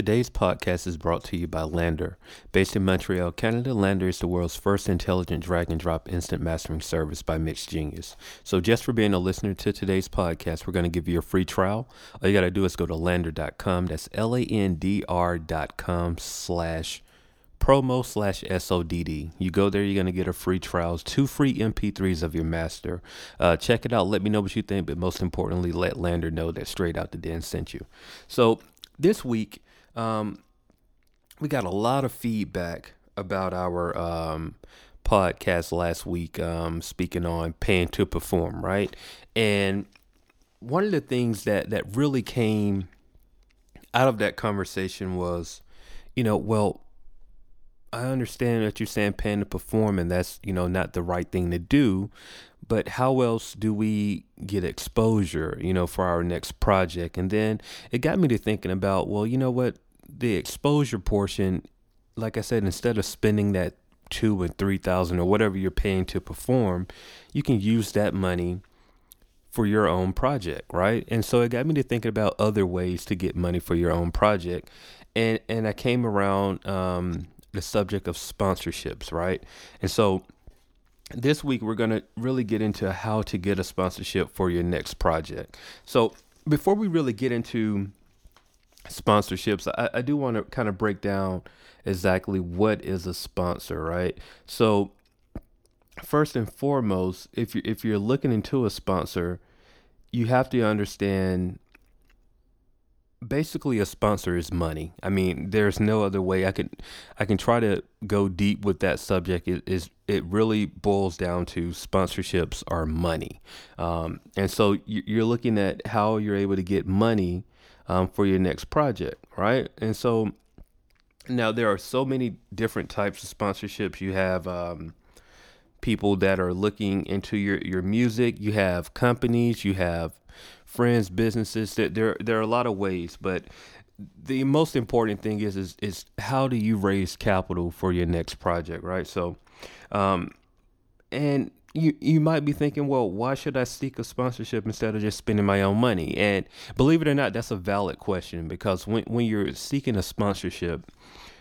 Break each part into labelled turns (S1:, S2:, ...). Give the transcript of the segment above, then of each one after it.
S1: Today's podcast is brought to you by LANDR. Based in Montreal, Canada, LANDR is the world's first intelligent drag and drop instant mastering service by MixGenius. So, just for being a listener to today's podcast, we're going to give you a free trial. All you got to do is go to landr.com. That's L A N D R.com slash promo slash SODD. You go there, you're going to get a free trials, two free MP3s of your master. Uh, check it out. Let me know what you think, but most importantly, let LANDR know that Straight Out the Den sent you. So, this week, um, we got a lot of feedback about our um, podcast last week, um, speaking on paying to perform, right? And one of the things that that really came out of that conversation was, you know, well, I understand that you're saying paying to perform, and that's you know not the right thing to do. But how else do we get exposure, you know, for our next project? And then it got me to thinking about, well, you know what, the exposure portion, like I said, instead of spending that two and three thousand or whatever you're paying to perform, you can use that money for your own project, right? And so it got me to thinking about other ways to get money for your own project. And and I came around um, the subject of sponsorships, right? And so this week we're going to really get into how to get a sponsorship for your next project. So before we really get into sponsorships, I, I do want to kind of break down exactly what is a sponsor, right? So first and foremost, if you if you're looking into a sponsor, you have to understand basically a sponsor is money. I mean, there's no other way I can I can try to go deep with that subject. It is it really boils down to sponsorships are money, um, and so you're looking at how you're able to get money um, for your next project, right? And so now there are so many different types of sponsorships. You have um, people that are looking into your your music. You have companies. You have friends, businesses. That there there are a lot of ways, but the most important thing is is is how do you raise capital for your next project, right? So, um, and you you might be thinking, well, why should I seek a sponsorship instead of just spending my own money? And believe it or not, that's a valid question because when when you're seeking a sponsorship,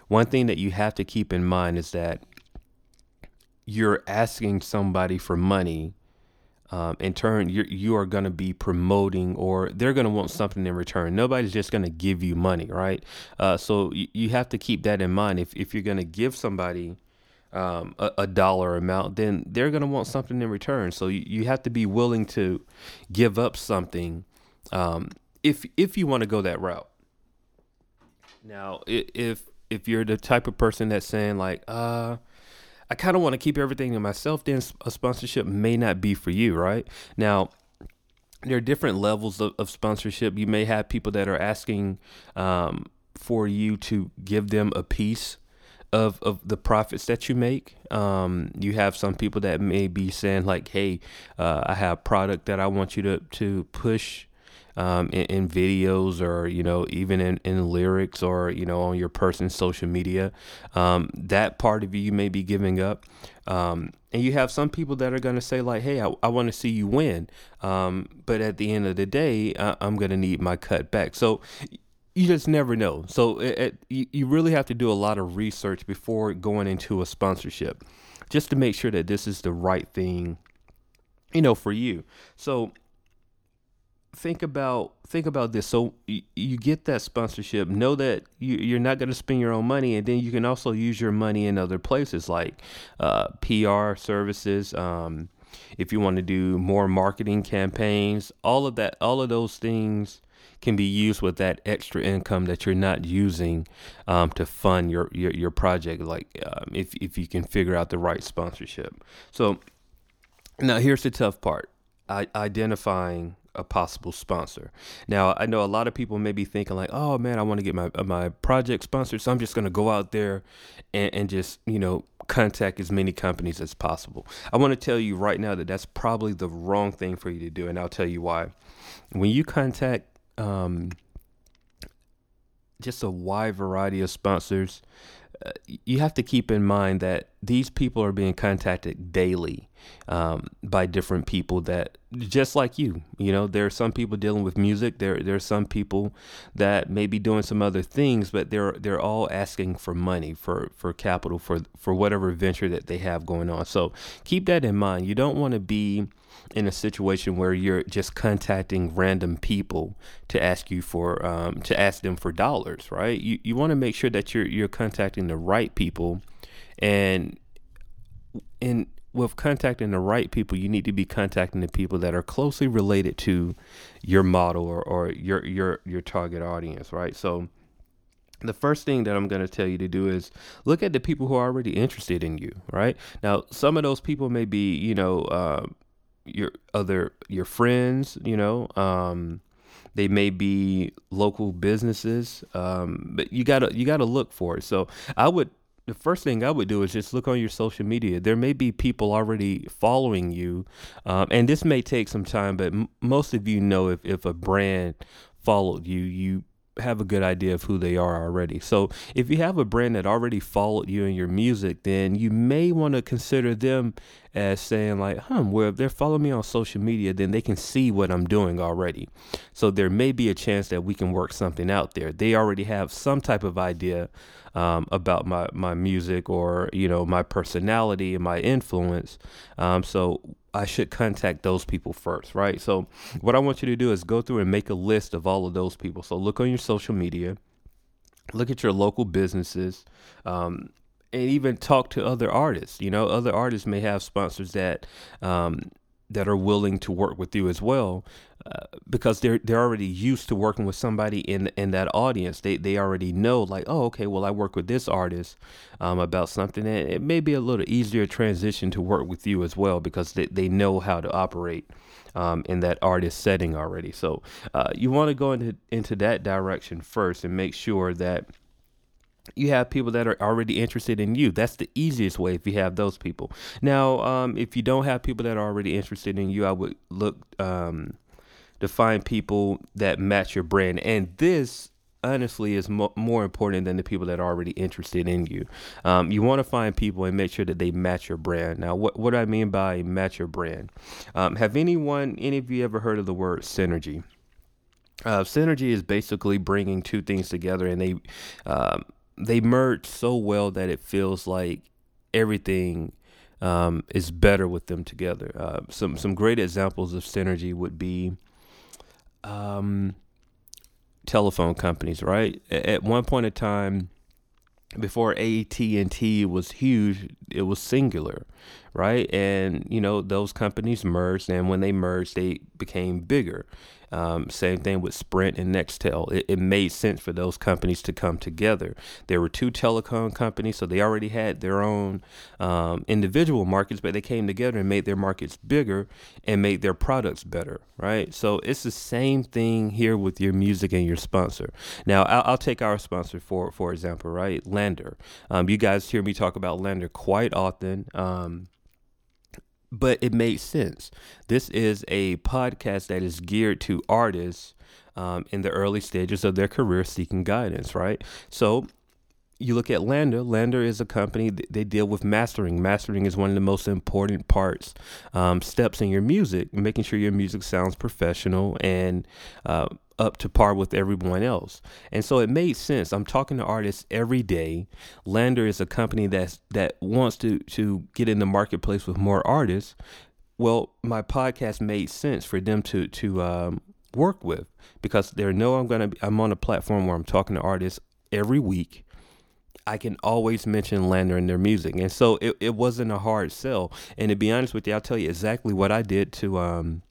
S1: one thing that you have to keep in mind is that you're asking somebody for money um, in turn you you are going to be promoting or they're going to want something in return. Nobody's just going to give you money right? Uh, so you, you have to keep that in mind. If, if you're going to give somebody um, a, a, dollar amount then they're going to want something in return so you, you have to be willing to give up something um, if if you want to go that route now if if you're the type of person that's saying like uh I kind of want to keep everything to myself, then a sponsorship may not be for you, right? Now, there are different levels of, of sponsorship. You may have people that are asking um, for you to give them a piece of, of the profits that you make. Um, you have some people that may be saying like, "Hey, uh, I have product that I want you to to push um, in, in, videos or you know even in, in lyrics or you know on your person's social media. Um, that part of you you may be giving up. Um, and you have some people that are going to say like hey i, I want to see you win. Um, but at the end of the day I, am going to need my cut back so you just never know so it, it, you, really have to do a lot of research before going into a sponsorship just to make sure that this is the right thing you know for you so think about think about this. So you, you get that sponsorship. Know that you, you're not going to spend your own money, and then you can also use your money in other places like uh, PR services. Um, if you want to do more marketing campaigns, all of that, all of those things can be used with that extra income that you're not using um, to fund your, your, your project. Like um, if if you can figure out the right sponsorship. So now here's the tough part: I, identifying a possible sponsor. Now, I know a lot of people may be thinking like, "Oh man, I want to get my uh, my project sponsored, so I'm just going to go out there and, and just you know contact as many companies as possible." I want to tell you right now that that's probably the wrong thing for you to do, and I'll tell you why. When you contact um, just a wide variety of sponsors, uh, you have to keep in mind that these people are being contacted daily um, by different people that just like you you know there are some people dealing with music there there are some people that may be doing some other things but they're they're all asking for money for for capital for for whatever venture that they have going on. So keep that in mind. You don't want to be in a situation where you're just contacting random people to ask you for um, to ask them for dollars right? You you want to make sure that you're you're contacting the right people and in with contacting the right people, you need to be contacting the people that are closely related to your model or, or your your your target audience, right? So the first thing that I'm going to tell you to do is look at the people who are already interested in you, right? Now, some of those people may be, you know, uh, your other your friends, you know, um, they may be local businesses, um, but you gotta you gotta look for it. So I would the first thing I would do is just look on your social media. There may be people already following you, um, and this may take some time, but m- most of you know if, if a brand followed you, you have a good idea of who they are already. So if you have a brand that already followed you in your music, then you may want to consider them as saying like, "Hmm, well if they're following me on social media, then they can see what I'm doing already." So there may be a chance that we can work something out there. They already have some type of idea um, about my my music or you know my personality and my influence. Um, so I should contact those people first, right? So what I want you to do is go through and make a list of all of those people. So look on your social media, look at your local businesses, um, and even talk to other artists. You know, other artists may have sponsors that um, that are willing to work with you as well because they're they're already used to working with somebody in in that audience they they already know like oh okay well I work with this artist um, about something and it may be a little easier transition to work with you as well because they, they know how to operate um, in that artist setting already so uh, you want to go into into that direction first and make sure that you have people that are already interested in you. That's the easiest way if you have those people. Now, um, if you don't have people that are already interested in you, I would look um, to find people that match your brand. And this, honestly, is mo- more important than the people that are already interested in you. Um, you want to find people and make sure that they match your brand. Now, what, what do I mean by match your brand? Um, have anyone, any of you ever heard of the word synergy? Uh, synergy is basically bringing two things together and they um, they merge so well that it feels like everything um, is better with them together. Uh, some some great examples of synergy would be um, telephone companies. Right at one point in time, before AT and T was huge, it was Cingular, right? And you know those companies merged, and when they merged, they became bigger. Um, same thing with Sprint and Nextel. It, it, made sense for those companies to come together. There were two telecom companies, so they already had their own um, individual markets, but they came together and made their markets bigger and made their products better, right? So it's the same thing here with your music and your sponsor. Now, I'll, I'll take our sponsor for for example, right? LANDR. Um, you guys hear me talk about LANDR quite often. But it made sense. This is a podcast that is geared to artists um, in the early stages of their career seeking guidance, right? So you look at LANDR. LANDR is a company they deal with mastering. Mastering is one of the most important parts, um, steps in your music, making sure your music sounds professional and uh, up to par with everyone else. And so it made sense. I'm talking to artists every day. LANDR is a company that's that wants to to get in the marketplace with more artists. Well, my podcast made sense for them to to um, work with because they know I'm gonna be, I'm on a platform where I'm talking to artists every week. I can always mention LANDR and their music, and so it, it wasn't a hard sell. And to be honest with you, I'll tell you exactly what I did to um,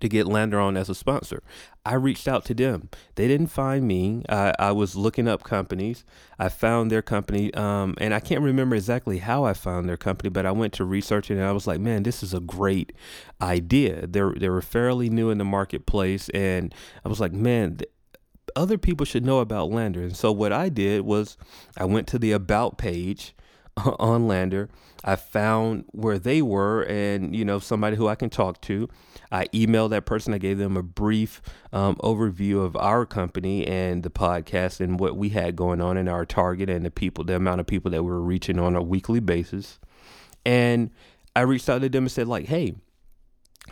S1: to get LANDR on as a sponsor. I reached out to them. They didn't find me. I, I was looking up companies. I found their company, um, and I can't remember exactly how I found their company, but I went to research it, and I was like, "Man, this is a great idea." They they were fairly new in the marketplace, and I was like, "Man." Th- other people should know about LANDR. And so what I did was I went to the about page on LANDR. I found where they were and, you know, somebody who I can talk to. I emailed that person. I gave them a brief um, overview of our company and the podcast and what we had going on in our target and the people, the amount of people that we were reaching on a weekly basis. And I reached out to them and said, like, hey,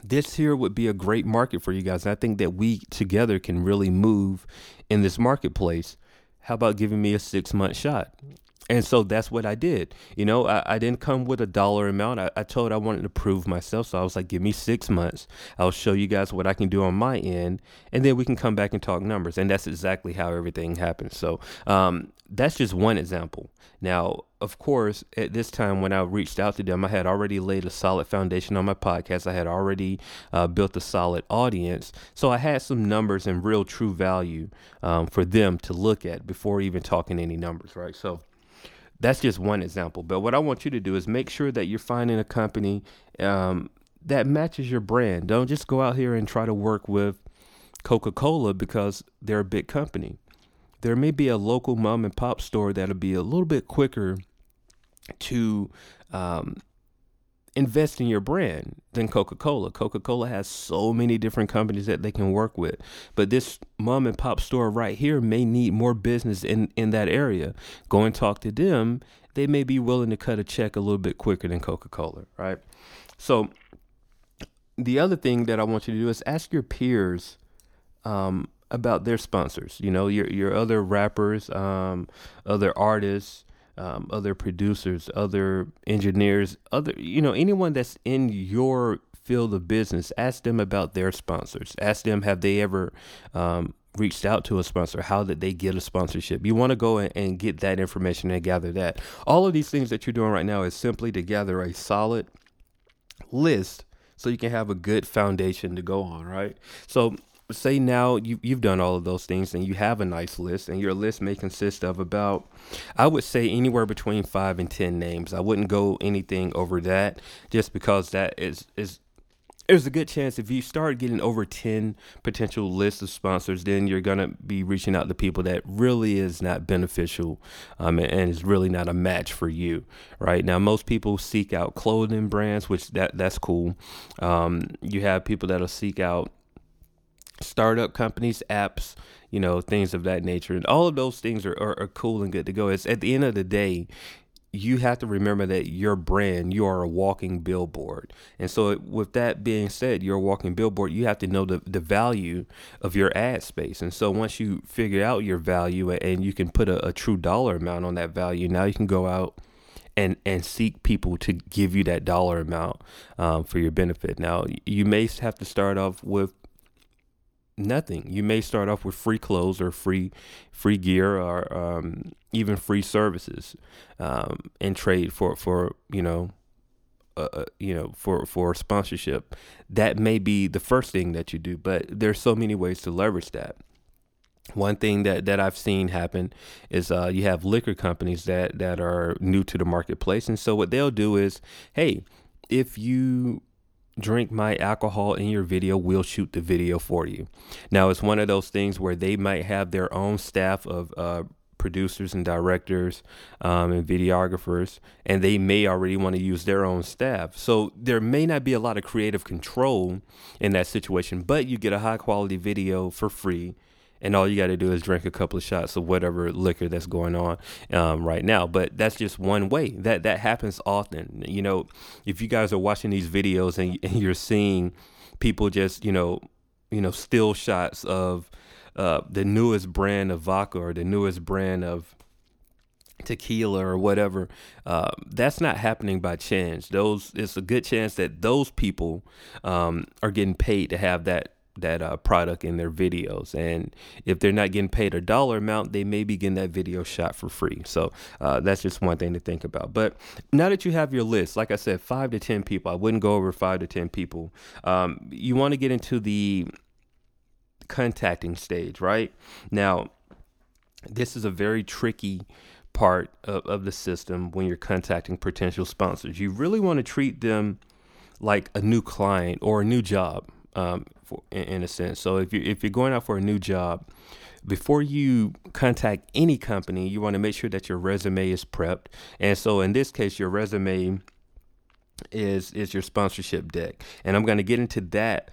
S1: this here would be a great market for you guys. And I think that we together can really move in this marketplace. How about giving me a six month shot? And so that's what I did. You know, I, I didn't come with a dollar amount. I, I told I wanted to prove myself. So I was like, give me six months. I'll show you guys what I can do on my end. And then we can come back and talk numbers. And that's exactly how everything happened. So um, that's just one example. Now, of course, at this time when I reached out to them, I had already laid a solid foundation on my podcast. I had already uh, built a solid audience. So I had some numbers and real true value um, for them to look at before even talking any numbers, right? So, that's just one example. But what I want you to do is make sure that you're finding a company um, that matches your brand. Don't just go out here and try to work with Coca Cola because they're a big company. There may be a local mom and pop store that'll be a little bit quicker to um, invest in your brand than Coca Cola. Coca Cola has so many different companies that they can work with. But this mom and pop store right here may need more business in, in that area. Go and talk to them. They may be willing to cut a check a little bit quicker than Coca Cola, right? So, the other thing that I want you to do is ask your peers um, about their sponsors. You know, your your other rappers, um, other artists, um, other producers, other engineers, other you know anyone that's in your field of business. Ask them about their sponsors. Ask them have they ever um, reached out to a sponsor? How did they get a sponsorship? You want to go and, and get that information and gather that. All of these things that you're doing right now is simply to gather a solid list so you can have a good foundation to go on, right? So say now you, you've done all of those things and you have a nice list and your list may consist of about i would say anywhere between five and ten names. I wouldn't go anything over that just because that is is there's a good chance if you start getting over 10 potential lists of sponsors then you're going to be reaching out to people that really is not beneficial um, and, is really not a match for you right? Now most people seek out clothing brands which that that's cool. Um, you have people that'll seek out startup companies, apps, you know, things of that nature. And all of those things are, are, are, cool and good to go. It's at the end of the day, you have to remember that your brand, you are a walking billboard. And so, with that being said, you're a walking billboard, you have to know the, the value of your ad space. And so, once you figure out your value and you can put a, a true dollar amount on that value, now you can go out and and seek people to give you that dollar amount um, for your benefit. Now you may have to start off with nothing. You may start off with free clothes or free free gear or um, even free services um, and trade for for you know. Uh, uh, you know, for for sponsorship, that may be the first thing that you do. But there's so many ways to leverage that. One thing that, that I've seen happen is uh, you have liquor companies that, that are new to the marketplace. And so what they'll do is, hey, if you drink my alcohol in your video, we'll shoot the video for you. Now, it's one of those things where they might have their own staff of uh, producers and directors um, and videographers, and they may already want to use their own staff. So there may not be a lot of creative control in that situation, but you get a high quality video for free and all you got to do is drink a couple of shots of whatever liquor that's going on um, right now. But that's just one way that that happens often. You know, if you guys are watching these videos and, and you're seeing people just you know you know still shots of uh, the newest brand of vodka or the newest brand of tequila or whatever uh, that's not happening by chance those it's a good chance that those people um, are getting paid to have that that uh, product in their videos. And if they're not getting paid a dollar amount, they may be getting that video shot for free. So uh, that's just one thing to think about. But now that you have your list, like I said, five to 10 people, I wouldn't go over five to 10 people. Um, you want to get into the contacting stage, right? Now, this is a very tricky part of, of the system when you're contacting potential sponsors. You really want to treat them like a new client or a new job um, for, in, in, a sense. So if you if you're going out for a new job, before you contact any company, you want to make sure that your resume is prepped. And so in this case, your resume is is your sponsorship deck. And I'm going to get into that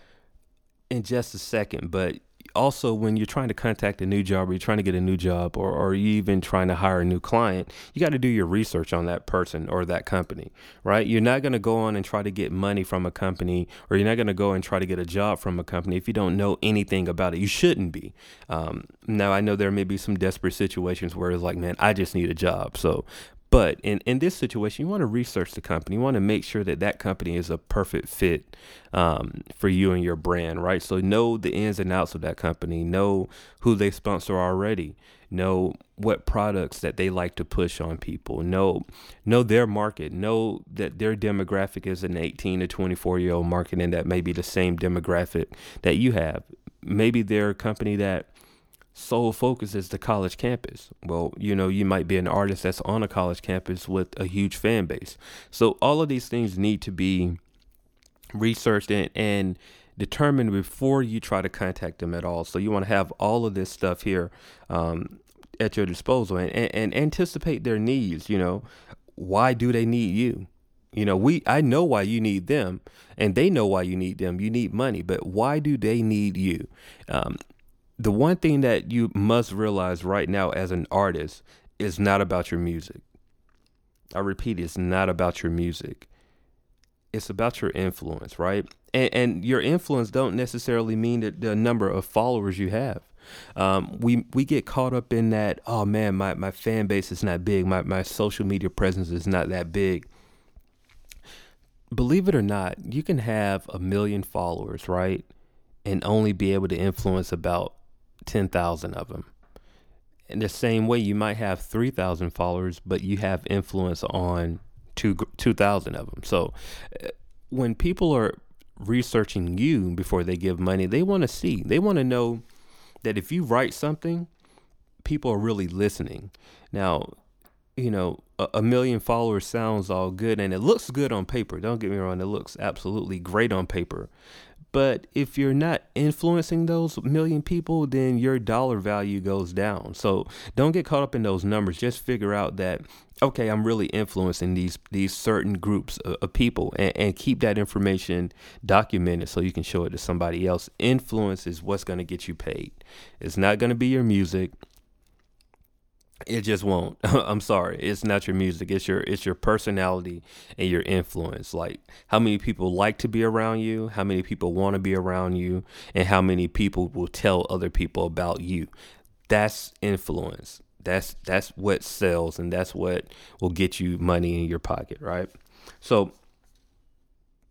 S1: in just a second, but also when you're trying to contact a new job or you're trying to get a new job or, or even trying to hire a new client you got to do your research on that person or that company right? You're not going to go on and try to get money from a company or you're not going to go and try to get a job from a company if you don't know anything about it. You shouldn't be. Um, now i know there may be some desperate situations where it's like man i just need a job. So but in, in this situation, you want to research the company. You want to make sure that that company is a perfect fit um, for you and your brand, right? So know the ins and outs of that company. Know who they sponsor already. Know what products that they like to push on people. Know know their market. Know that their demographic is an 18 to 24 year old market, and that may be the same demographic that you have. Maybe they're a company that sole focus is the college campus. Well, you know, you might be an artist that's on a college campus with a huge fan base. So all of these things need to be researched and, and determined before you try to contact them at all. So you want to have all of this stuff here um, at your disposal and, and, and anticipate their needs. You know, why do they need you? You know, we I know why you need them, and they know why you need them. You need money, but why do they need you? Um, the one thing that you must realize right now as an artist is not about your music. I repeat, it's not about your music. It's about your influence, right? And, and your influence don't necessarily mean that the number of followers you have. Um, we we get caught up in that. Oh man, my, my fan base is not big. My my social media presence is not that big. Believe it or not, you can have a million followers, right, and only be able to influence about 10,000 of them. In the same way, you might have 3,000 followers, but you have influence on 2,000 of them. So uh, when people are researching you before they give money, they want to see, they want to know that if you write something, people are really listening. Now, you know, a, a, million followers sounds all good and it looks good on paper. Don't get me wrong, it looks absolutely great on paper. But if you're not influencing those million people, then your dollar value goes down. So don't get caught up in those numbers. Just figure out that okay, I'm really influencing these these certain groups of, of people, and, and, keep that information documented so you can show it to somebody else. Influence is what's going to get you paid. It's not going to be your music. It just won't. I'm sorry. It's not your music. It's your it's your personality and your influence. Like how many people like to be around you, how many people want to be around you, and how many people will tell other people about you. That's influence. That's that's what sells and that's what will get you money in your pocket, right? So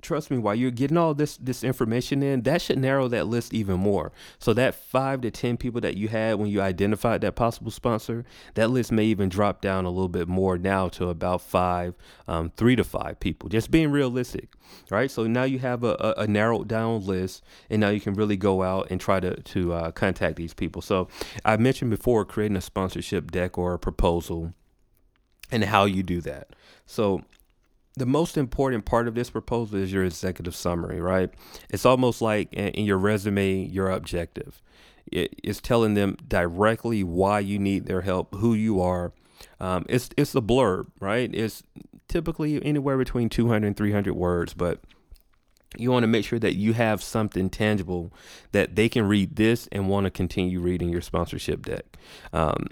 S1: trust me, while you're getting all this this information in, that should narrow that list even more. So that five to ten people that you had when you identified that possible sponsor, that list may even drop down a little bit more now to about five, um, three to five people. Just being realistic, right? So now you have a, a, a, narrowed down list, and now you can really go out and try to to uh, contact these people. So I mentioned before creating a sponsorship deck or a proposal, and how you do that. So the most important part of this proposal is your executive summary, right? It's almost like in your resume, your objective. It's telling them directly why you need their help, who you are. Um, it's it's a blurb, right? It's typically anywhere between 200 and 300 words, but you want to make sure that you have something tangible that they can read this and want to continue reading your sponsorship deck. Um,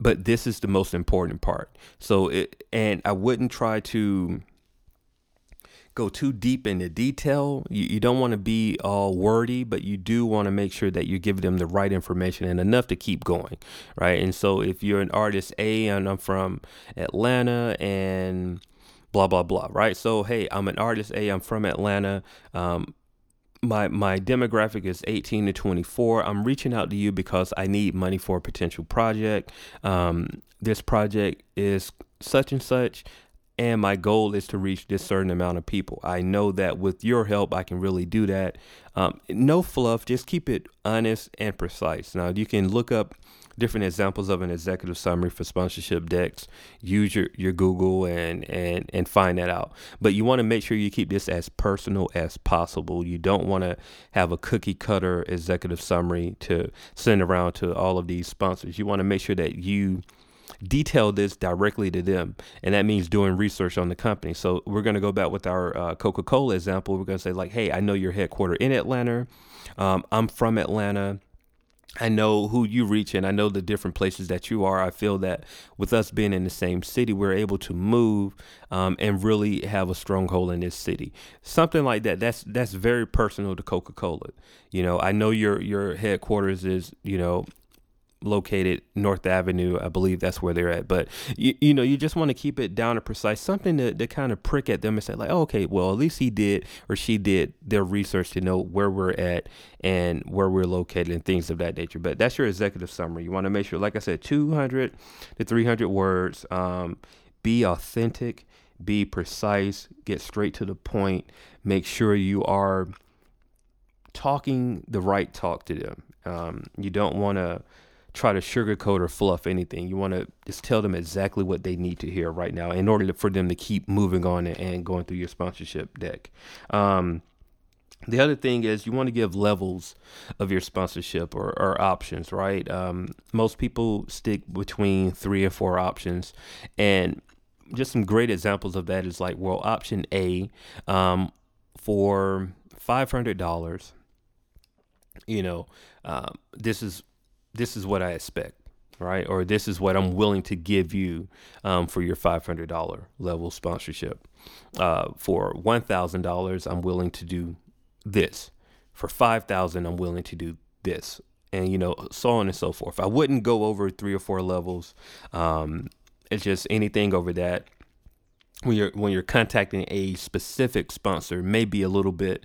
S1: but this is the most important part. So, it, and I wouldn't try to go too deep into detail. You, you don't want to be all wordy, but you do want to make sure that you give them the right information and enough to keep going, right? And so if you're an artist A and I'm from Atlanta and blah blah blah, right? So hey, I'm an artist A. I'm from Atlanta. Um, my my demographic is 18 to 24 i'm reaching out to you because i need money for a potential project um, this project is such and such and my goal is to reach this certain amount of people. I know that with your help, I can really do that. Um, no fluff, just keep it honest and precise. Now, you can look up different examples of an executive summary for sponsorship decks, use your, your Google and, and, and find that out. But you want to make sure you keep this as personal as possible. You don't want to have a cookie cutter executive summary to send around to all of these sponsors. You want to make sure that you detail this directly to them. And that means doing research on the company. So we're going to go back with our uh, Coca Cola example. We're going to say, like, hey, I know you're headquartered in Atlanta. Um, I'm from Atlanta. I know who you reach and I know the different places that you are. I feel that with us being in the same city, we're able to move um, and really have a stronghold in this city. Something like that. That's that's very personal to Coca Cola. You know, I know your your headquarters is you know located North Avenue. I believe that's where they're at. But you, you know, you just want to keep it down to precise, something to, to kind of prick at them and say like, oh, okay, well, at least he did or she did their research to know where we're at and where we're located and things of that nature. But that's your executive summary. You want to make sure, like I said, 200 to 300 words. Um, be authentic, be precise, get straight to the point. Make sure you are talking the right talk to them. Um, you don't want to try to sugarcoat or fluff anything. You want to just tell them exactly what they need to hear right now in order to, for them to keep moving on and, going through your sponsorship deck. Um, the other thing is you want to give levels of your sponsorship or, or options, right? Um, most people stick between three or four options. And just some great examples of that is like, well, option A um, for $500, you know, um, this is this is what I expect, right? Or this is what I'm willing to give you um, for your $500 level sponsorship. Uh, for $1,000, I'm willing to do this. For 5,000, I'm willing to do this. And, you know, so on and so forth. I wouldn't go over three or four levels. Um, it's just anything over that when you're when you're contacting a specific sponsor may be a little bit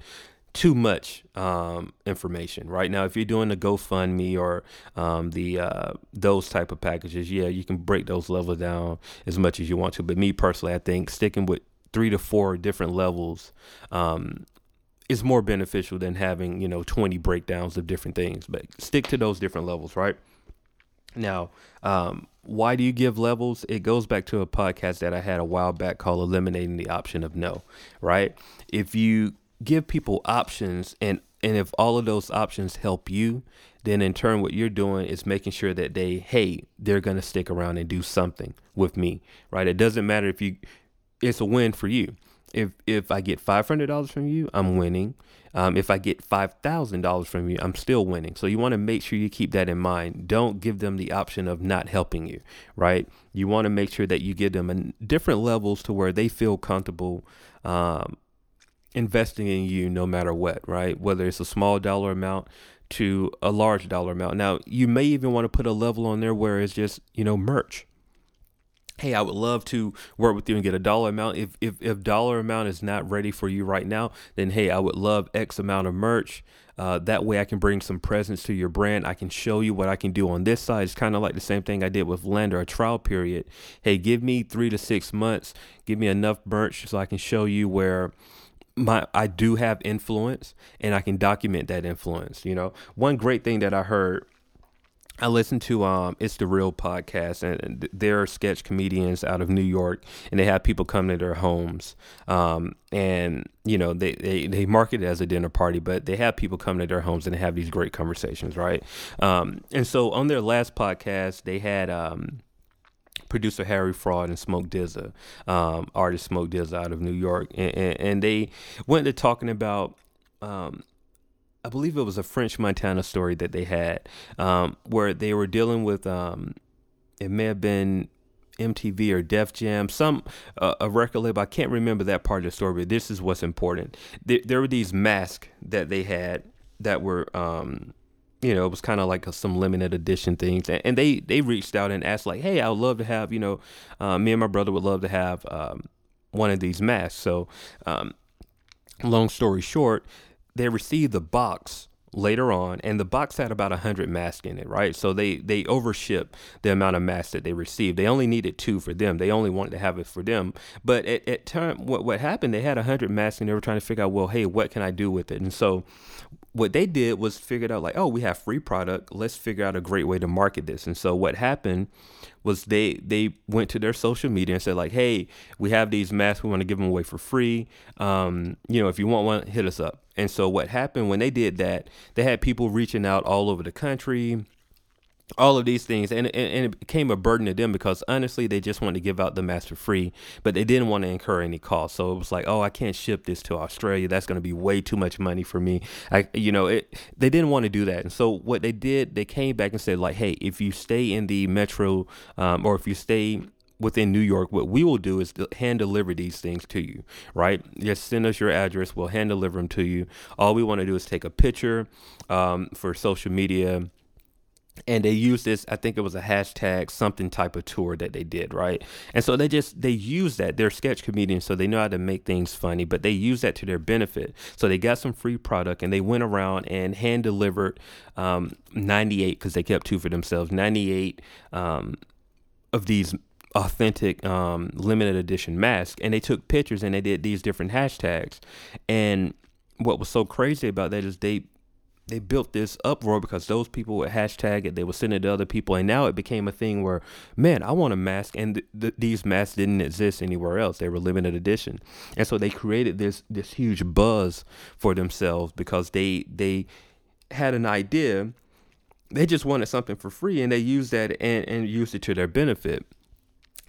S1: too much um, information right now. If you're doing the GoFundMe or um, the uh, those type of packages, yeah, you can break those levels down as much as you want to. But me personally, I think sticking with three to four different levels um, is more beneficial than having you know 20 breakdowns of different things. But stick to those different levels, right? Now, um, why do you give levels? It goes back to a podcast that I had a while back called Eliminating the Option of No, right? If you give people options and and if all of those options help you then in turn what you're doing is making sure that they hey they're going to stick around and do something with me right? It doesn't matter if you it's a win for you. If if i get $500 from you i'm winning. Um, if i get $5000 from you i'm still winning. So you want to make sure you keep that in mind. Don't give them the option of not helping you right? You want to make sure that you give them different levels to where they feel comfortable um, investing in you no matter what, right? Whether it's a small dollar amount to a large dollar amount. Now, you may even want to put a level on there where it's just, you know, merch. Hey, I would love to work with you and get a dollar amount. If if if dollar amount is not ready for you right now, then hey, I would love X amount of merch. Uh, that way, I can bring some presence to your brand. I can show you what I can do on this side. It's kind of like the same thing I did with LANDR, a trial period. Hey, give me three to six months. Give me enough merch so I can show you where my I do have influence and I can document that influence. You know, one great thing that I heard I listened to um it's the real podcast and they're sketch comedians out of New York and they have people come to their homes um and you know they, they they market it as a dinner party but they have people come to their homes and they have these great conversations right um and so on their last podcast they had um producer Harry Fraud and Smoke DZA, um, artist Smoke DZA out of New York, and, and, and they went to talking about. Um, I believe it was a French Montana story that they had, um, where they were dealing with. Um, it may have been MTV or Def Jam, some uh, a record label. I can't remember that part of the story, but this is what's important. There, there were these masks that they had that were um, you know, it was kind of like a, some limited edition things. And, and, they, they reached out and asked like, Hey, I would love to have, you know, uh, me and my brother would love to have, um, one of these masks. So, um, long story short, they received the box later on and the box had about 100 masks in it right? So they they overship the amount of masks that they received. They only needed two for them. They only wanted to have it for them. But at, at time what, what happened they had 100 masks and they were trying to figure out well hey what can i do with it? And so what they did was figured out like, oh, we have free product. Let's figure out a great way to market this. And so what happened was they they went to their social media and said like, hey, we have these masks. We want to give them away for free. Um, you know, if you want one, hit us up. And so what happened when they did that, they had people reaching out all over the country all of these things and, and, it became a burden to them because honestly they just wanted to give out the master free but they didn't want to incur any cost so it was like oh i can't ship this to australia that's going to be way too much money for me i you know it they didn't want to do that and so what they did they came back and said like hey if you stay in the metro um, or if you stay within New York, what we will do is hand deliver these things to you, right? Just send us your address. We'll hand deliver them to you. All we want to do is take a picture um, for social media and they used this i think it was a hashtag something type of tour that they did right? And so they just they use that. They're sketch comedians so they know how to make things funny but they use that to their benefit. So they got some free product and they went around and hand delivered um, 98 because they kept two for themselves 98 um, of these authentic um, limited edition masks. And they took pictures and they did these different hashtags. And what was so crazy about that is they they built this uproar because those people would hashtag it, they would send it to other people, and now it became a thing where, man, I want a mask, and th- th- these masks didn't exist anywhere else; they were limited edition, and so they created this this huge buzz for themselves because they they had an idea, they just wanted something for free, and they used that and and used it to their benefit.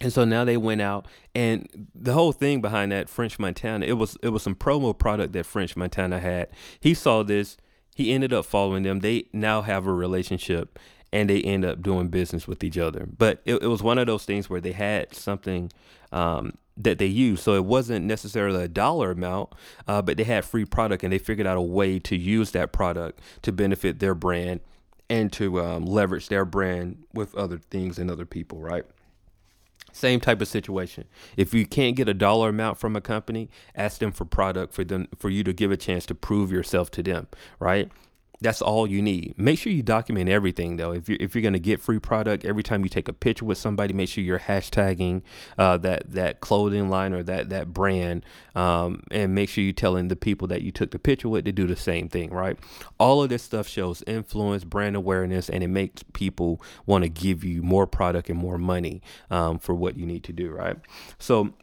S1: And so now they went out, and the whole thing behind that French Montana, it was it was some promo product that French Montana had. He saw this he ended up following them. They now have a relationship and they end up doing business with each other. But it, it was one of those things where they had something um, that they used. So it wasn't necessarily a dollar amount, uh, but they had free product and they figured out a way to use that product to benefit their brand and to um, leverage their brand with other things and other people, right? Same type of situation. If you can't get a dollar amount from a company, ask them for product for them for you to give a chance to prove yourself to them, right? That's all you need. Make sure you document everything though. If you're if you're gonna get free product, every time you take a picture with somebody, make sure you're hashtagging uh, that that clothing line or that that brand, um, and make sure you're telling the people that you took the picture with to do the same thing. Right? All of this stuff shows influence, brand awareness, and it makes people want to give you more product and more money um, for what you need to do. Right? So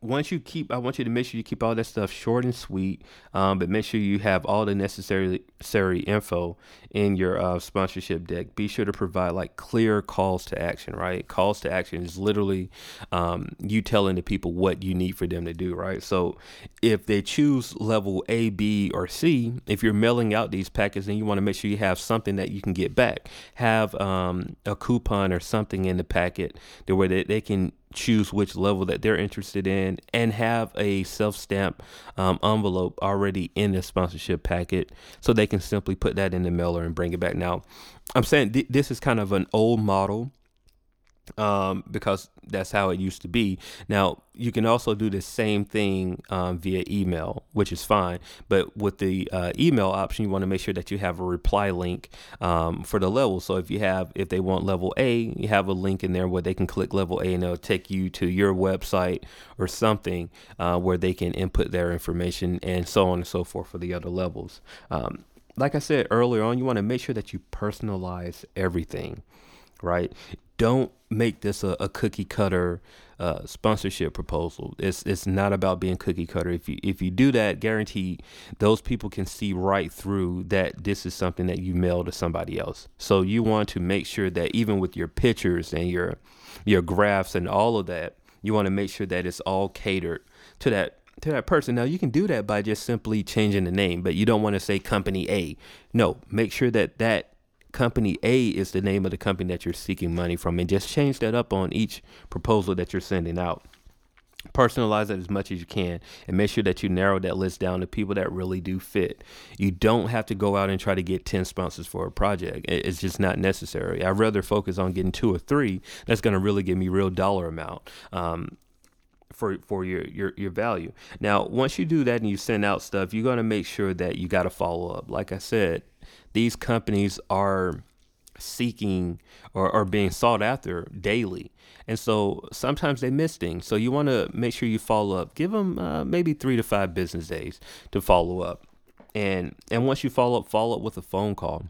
S1: once you keep, I want you to make sure you keep all that stuff short and sweet, um, but make sure you have all the necessary necessary info in your uh, sponsorship deck. Be sure to provide like clear calls to action, right? Calls to action is literally um, you telling the people what you need for them to do, right? So if they choose level A, B, or C, if you're mailing out these packets, then you want to make sure you have something that you can get back. Have um, a coupon or something in the packet the way that they can choose which level that they're interested in and have a self stamp um, envelope already in the sponsorship packet so they can simply put that in the mailer and bring it back. Now, I'm saying th- this is kind of an old model um, because that's how it used to be. Now you can also do the same thing um, via email, which is fine. But with the uh, email option, you want to make sure that you have a reply link um, for the level. So if you have, if they want level A, you have a link in there where they can click level A and it'll take you to your website or something uh, where they can input their information and so on and so forth for the other levels. Um, like I said earlier on, you want to make sure that you personalize everything, right? don't make this a, a cookie cutter uh, sponsorship proposal. It's it's not about being cookie cutter. If you if you do that, guarantee those people can see right through that this is something that you mail to somebody else. So you want to make sure that even with your pictures and your your graphs and all of that, you want to make sure that it's all catered to that to that person. Now you can do that by just simply changing the name, but you don't want to say company A. No, make sure that that company A is the name of the company that you're seeking money from, and just change that up on each proposal that you're sending out. Personalize it as much as you can and make sure that you narrow that list down to people that really do fit. You don't have to go out and try to get 10 sponsors for a project. It's just not necessary. I'd rather focus on getting two or three that's going to really give me real dollar amount. Um, for for your your your value. Now, once you do that and you send out stuff, you're gonna make sure that you got to follow up. Like I said, these companies are seeking or, or being sought after daily. And so sometimes they miss things. So you want to make sure you follow up. Give them uh, maybe three to five business days to follow up. and and once you follow up, follow up with a phone call.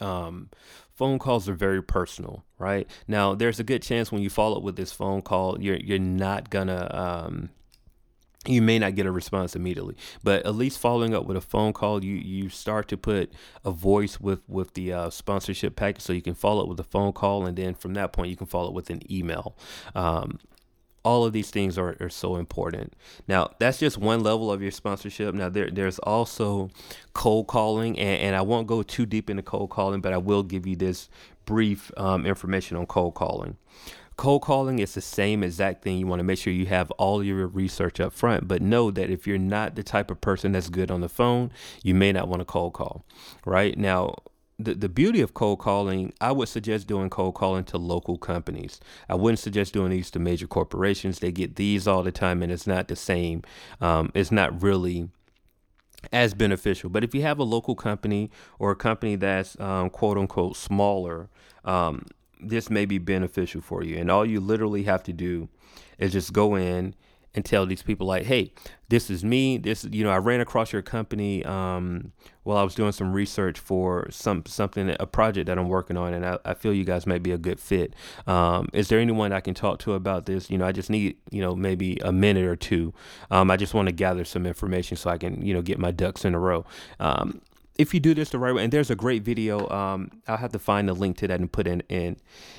S1: Um, phone calls are very personal, right? Now, there's a good chance when you follow up with this phone call, you're you're not gonna um, you may not get a response immediately but at least following up with a phone call you you start to put a voice with with the uh, sponsorship package so you can follow up with a phone call and then from that point you can follow up with an email um, all of these things are, are so important. Now, that's just one level of your sponsorship. Now, there, there's also cold calling, and, and I won't go too deep into cold calling, but I will give you this brief um, information on cold calling. Cold calling is the same exact thing. You want to make sure you have all your research up front, but know that if you're not the type of person that's good on the phone, you may not want to cold call. Right now, the, the beauty of cold calling, I would suggest doing cold calling to local companies. I wouldn't suggest doing these to major corporations. They get these all the time, and it's not the same. Um, it's not really as beneficial. But if you have a local company or a company that's um, quote unquote smaller, um, this may be beneficial for you. And all you literally have to do is just go in and tell these people like, hey, this is me. This, you know, I ran across your company um, while I was doing some research for some something, a project that I'm working on, and I, I feel you guys might be a good fit. Um, is there anyone I can talk to about this? You know, I just need, you know, maybe a minute or two. Um, I just want to gather some information so I can, you know, get my ducks in a row. Um, if you do this the right way, and there's a great video, um, I'll have to find the link to that and put in in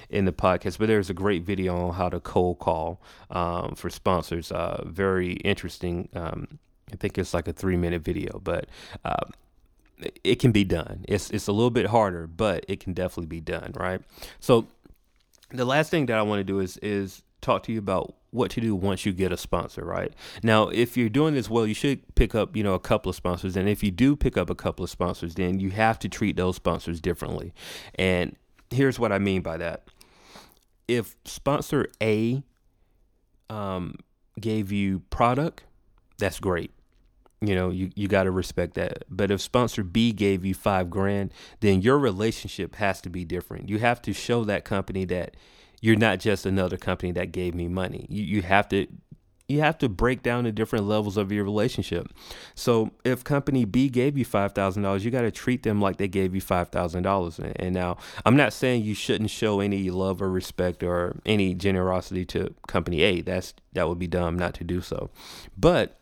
S1: in the podcast. But there's a great video on how to cold call um, for sponsors. Uh, very interesting. Um, I think it's like a three minute video, but uh, it can be done. It's it's a little bit harder, but it can definitely be done. Right. So the last thing that I want to do is is talk to you about what to do once you get a sponsor, right? Now, if you're doing this well, you should pick up, you know, a couple of sponsors. And if you do pick up a couple of sponsors, then you have to treat those sponsors differently. And here's what I mean by that. If sponsor A um, gave you product, that's great. You know, you, you got to respect that. But if sponsor B gave you five grand, then your relationship has to be different. You have to show that company that you're not just another company that gave me money. You you have to you have to break down the different levels of your relationship. So if company B gave you five thousand dollars, you got to treat them like they gave you five thousand dollars. And now I'm not saying you shouldn't show any love or respect or any generosity to company A. That's that would be dumb not to do so. But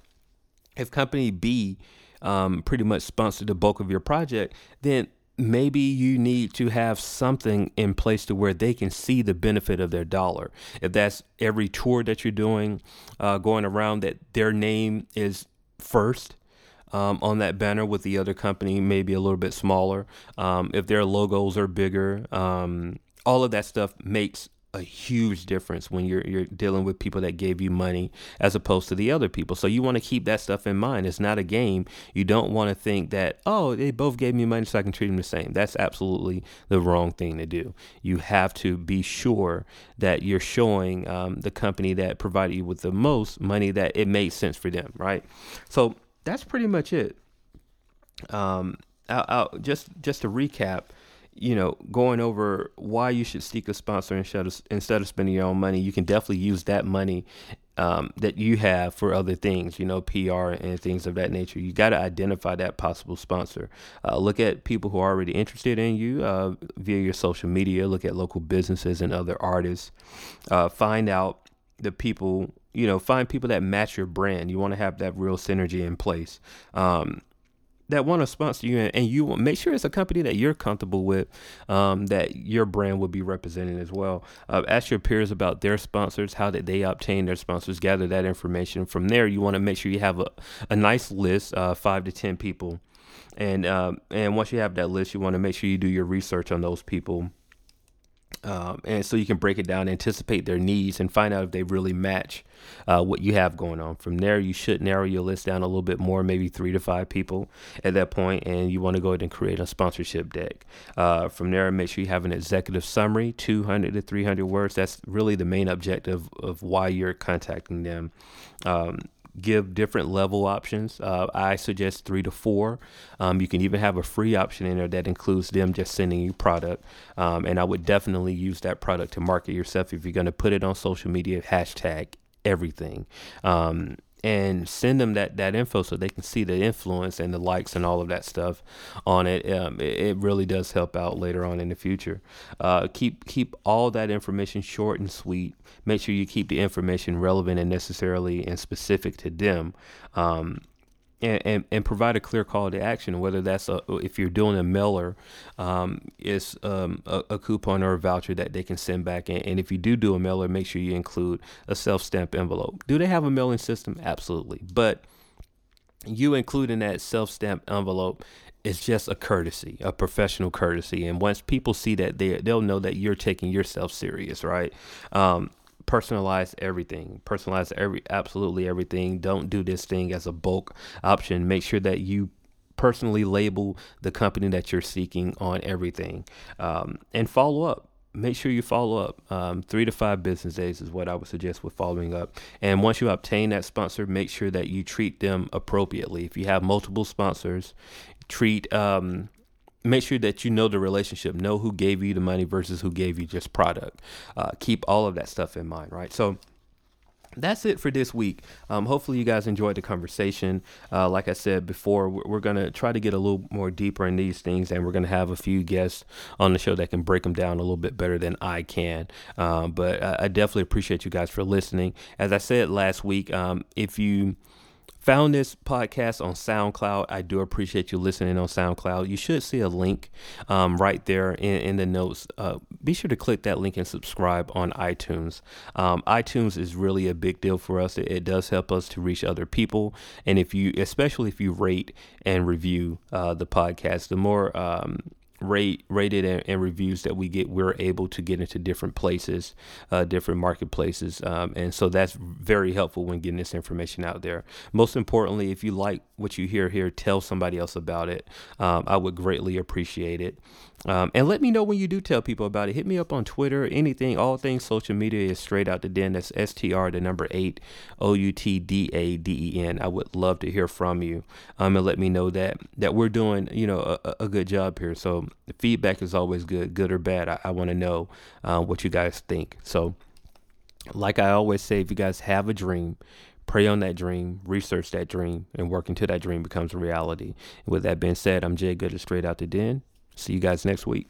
S1: if company B um, pretty much sponsored the bulk of your project, then maybe you need to have something in place to where they can see the benefit of their dollar. If that's every tour that you're doing, uh, going around, that their name is first. Um, on that banner with the other company, maybe a little bit smaller. Um, if their logos are bigger, um, all of that stuff makes a huge difference when you're you're dealing with people that gave you money as opposed to the other people. So you want to keep that stuff in mind. It's not a game. You don't want to think that oh they both gave me money so I can treat them the same. That's absolutely the wrong thing to do. You have to be sure that you're showing um, the company that provided you with the most money that it made sense for them, right? So that's pretty much it. Um, I'll, I'll, just just to recap you know, going over why you should seek a sponsor instead of instead of spending your own money, you can definitely use that money um, that you have for other things, you know, PR and things of that nature. You got to identify that possible sponsor. Uh, look at people who are already interested in you uh, via your social media. Look at local businesses and other artists. Uh, find out the people, you know, find people that match your brand. You want to have that real synergy in place. Um, that want to sponsor you and you want make sure it's a company that you're comfortable with um, that your brand will be represented as well. Uh, ask your peers about their sponsors how did they obtain their sponsors gather that information from there. You want to make sure you have a, a nice list uh, five to ten people. And um, and once you have that list you want to make sure you do your research on those people um, and so you can break it down, anticipate their needs, and find out if they really match uh, what you have going on. From there, you should narrow your list down a little bit more, maybe three to five people at that point, and you want to go ahead and create a sponsorship deck. Uh, from there, make sure you have an executive summary, 200 to 300 words. That's really the main objective of why you're contacting them. Um, give different level options. Uh, I suggest three to four. Um, you can even have a free option in there that includes them just sending you product. Um, and I would definitely use that product to market yourself if you're going to put it on social media. Hashtag everything. Um, and send them that, that info so they can see the influence and the likes and all of that stuff on it. Um, it, it, really does help out later on in the future. Uh, keep keep all that information short and sweet. Make sure you keep the information relevant and necessarily and specific to them. Um, and, and, and, provide a clear call to action, whether that's a, if you're doing a mailer, um, it's um, a, a, coupon or a voucher that they can send back. And, and if you do do a mailer, make sure you include a self stamp envelope. Do they have a mailing system? Absolutely. But you including that self stamp envelope is just a courtesy, a professional courtesy. And once people see that, they, they'll know that you're taking yourself serious, right? Um, personalize everything. Personalize every absolutely everything. Don't do this thing as a bulk option. Make sure that you personally label the company that you're seeking on everything, um, and follow up. Make sure you follow up. Um, three to five business days is what I would suggest with following up. And once you obtain that sponsor, make sure that you treat them appropriately. If you have multiple sponsors, treat um, make sure that you know the relationship, know who gave you the money versus who gave you just product. Uh, keep all of that stuff in mind, right? So that's it for this week. Um, hopefully, you guys enjoyed the conversation. Uh, like I said before, we're, we're going to try to get a little more deeper in these things, and we're going to have a few guests on the show that can break them down a little bit better than I can. Um, but I, I, definitely appreciate you guys for listening. As I said last week, um, if you found this podcast on SoundCloud. I do appreciate you listening on SoundCloud. You should see a link um, right there in, in the notes. Uh, be sure to click that link and subscribe on iTunes. Um, iTunes is really a big deal for us. It, it, does help us to reach other people, and if you, especially if you rate and review uh, the podcast, the more um, rate rated and, and, reviews that we get we're able to get into different places uh, different marketplaces um, and so that's very helpful when getting this information out there. Most importantly if you like what you hear here tell somebody else about it um, i would greatly appreciate it um, and let me know when you do tell people about it. Hit me up on Twitter, anything, all things social media is straight out the den. That's STR, the number eight, O U T D A D E N. I would love to hear from you um, and let me know that that we're doing, you know, a, a good job here. So feedback is always good, good or bad. I, I want to know uh, what you guys think. So, like I always say, if you guys have a dream, pray on that dream, research that dream, and work until that dream becomes a reality. With that being said, I'm Jay Gooder, straight out the den. See you guys next week.